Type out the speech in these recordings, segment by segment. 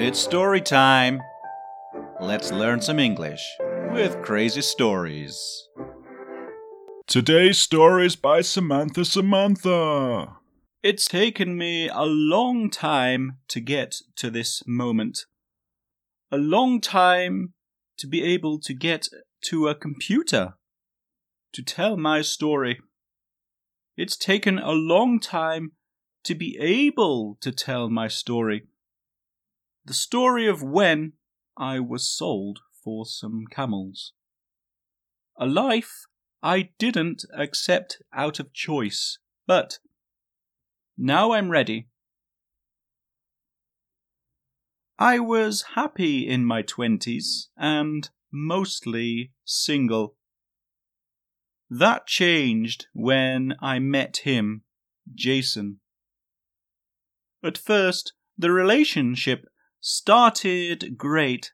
It's story time. Let's learn some English with crazy stories. Today's story is by Samantha Samantha. It's taken me a long time to get to this moment. A long time to be able to get to a computer to tell my story. It's taken a long time to be able to tell my story. The story of when I was sold for some camels. A life I didn't accept out of choice, but now I'm ready. I was happy in my twenties and mostly single. That changed when I met him, Jason. At first, the relationship started great.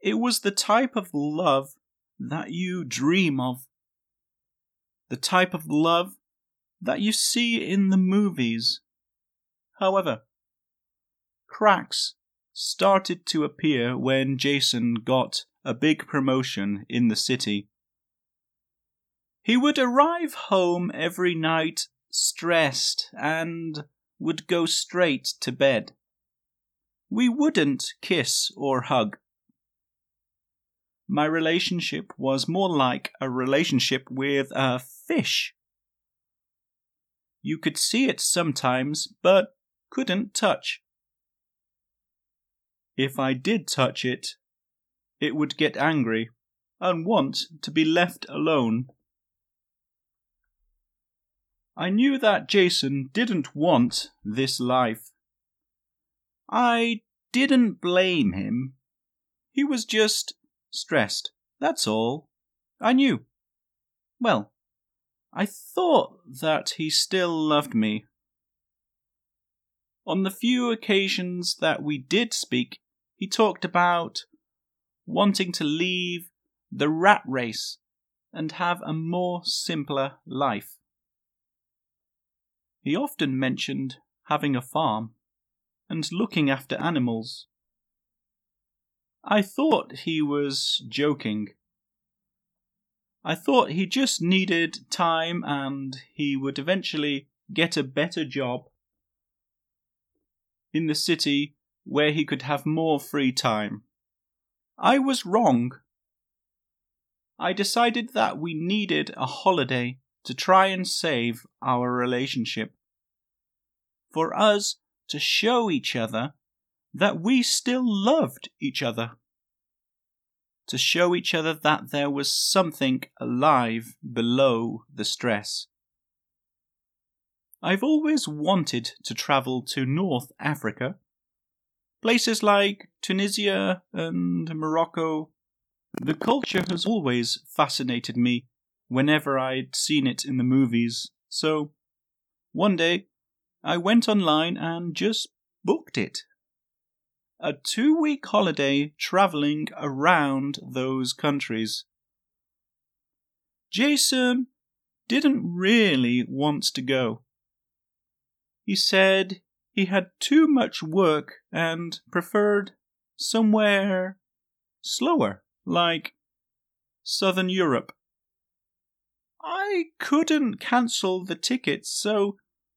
It was the type of love that you dream of. The type of love that you see in the movies. However, cracks started to appear when Jason got a big promotion in the city. He would arrive home every night stressed and would go straight to bed. We wouldn't kiss or hug. My relationship was more like a relationship with a fish. You could see it sometimes, but couldn't touch. If I did touch it, it would get angry and want to be left alone. I knew that Jason didn't want this life. I didn't blame him. He was just stressed, that's all. I knew. Well, I thought that he still loved me. On the few occasions that we did speak, he talked about wanting to leave the rat race and have a more simpler life. He often mentioned having a farm and looking after animals. I thought he was joking. I thought he just needed time and he would eventually get a better job in the city where he could have more free time. I was wrong. I decided that we needed a holiday to try and save our relationship. For us to show each other that we still loved each other. To show each other that there was something alive below the stress. I've always wanted to travel to North Africa. Places like Tunisia and Morocco. The culture has always fascinated me whenever I'd seen it in the movies. So, one day, I went online and just booked it. A two week holiday traveling around those countries. Jason didn't really want to go. He said he had too much work and preferred somewhere slower, like Southern Europe. I couldn't cancel the tickets, so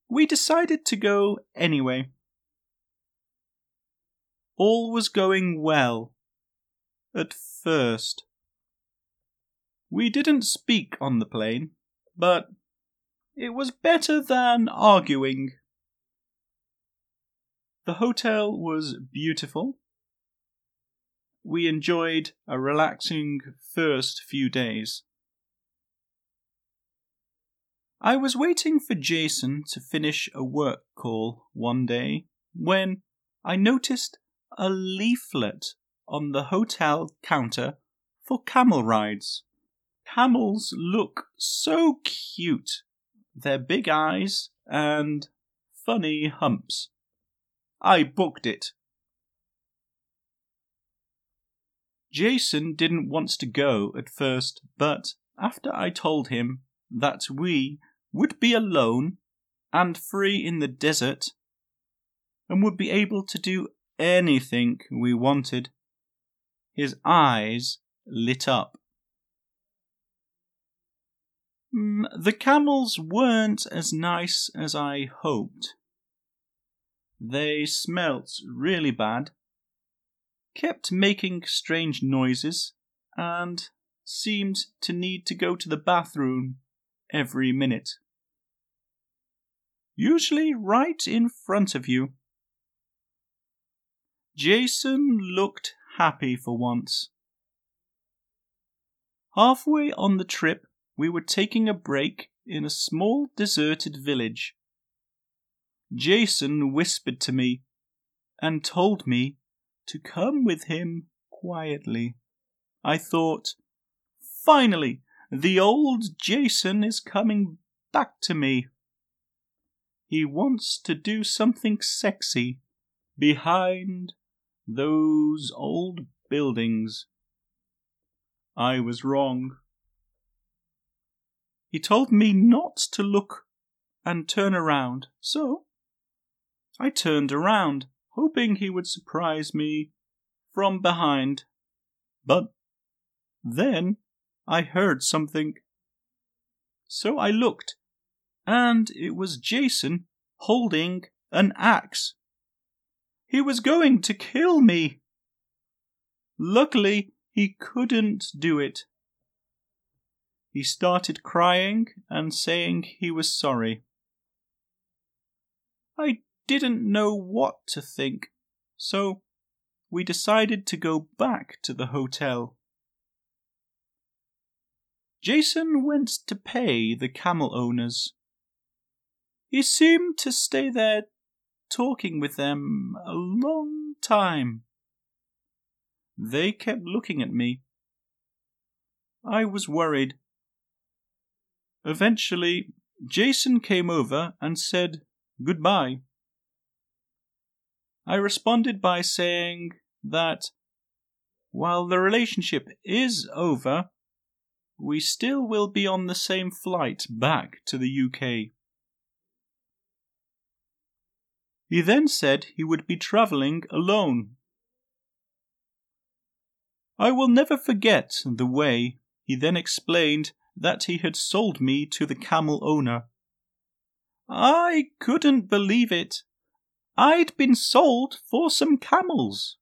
we decided to go anyway. All was going well. At first. We didn't speak on the plane, but it was better than arguing. The hotel was beautiful. We enjoyed a relaxing first few days. I was waiting for Jason to finish a work call one day when I noticed a leaflet on the hotel counter for camel rides. Camels look so cute. Their big eyes and funny humps. I booked it. Jason didn't want to go at first, but after I told him that we would be alone and free in the desert and would be able to do anything we wanted. His eyes lit up. Mm, the camels weren't as nice as I hoped. They smelt really bad, kept making strange noises, and seemed to need to go to the bathroom every minute. Usually right in front of you. Jason looked happy for once. Halfway on the trip, we were taking a break in a small deserted village. Jason whispered to me and told me to come with him quietly. I thought, finally, the old Jason is coming back to me. He wants to do something sexy behind those old buildings. I was wrong. He told me not to look and turn around, so I turned around, hoping he would surprise me from behind. But then I heard something. So I looked, and it was Jason holding an axe. He was going to kill me. Luckily, he couldn't do it. He started crying and saying he was sorry. I didn't know what to think, so we decided to go back to the hotel. Jason went to pay the camel owners. He seemed to stay there talking with them a long time. They kept looking at me. I was worried. Eventually, Jason came over and said goodbye. I responded by saying that while the relationship is over, we still will be on the same flight back to the UK. He then said he would be travelling alone. I will never forget the way he then explained that he had sold me to the camel owner. I couldn't believe it. I'd been sold for some camels.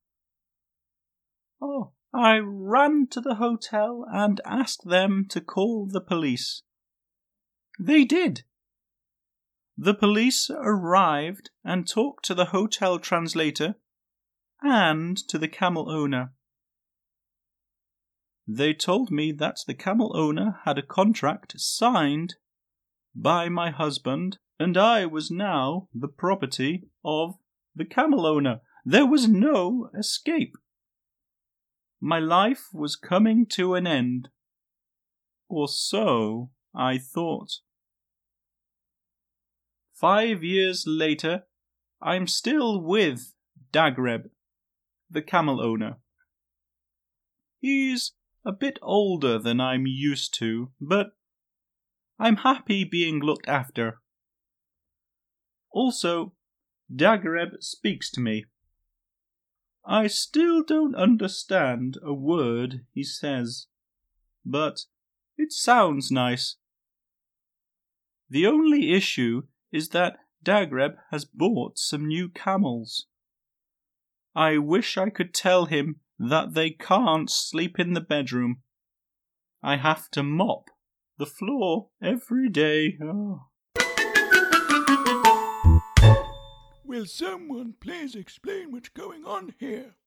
Oh, I ran to the hotel and asked them to call the police. They did. The police arrived and talked to the hotel translator and to the camel owner. They told me that the camel owner had a contract signed by my husband, and I was now the property of the camel owner. There was no escape. My life was coming to an end. Or so I thought. Five years later, I'm still with Dagreb, the camel owner. He's a bit older than I'm used to, but I'm happy being looked after. Also, Dagreb speaks to me. I still don't understand a word he says, but it sounds nice. The only issue is that Dagreb has bought some new camels. I wish I could tell him that they can't sleep in the bedroom. I have to mop the floor every day. Oh. Will someone please explain what's going on here?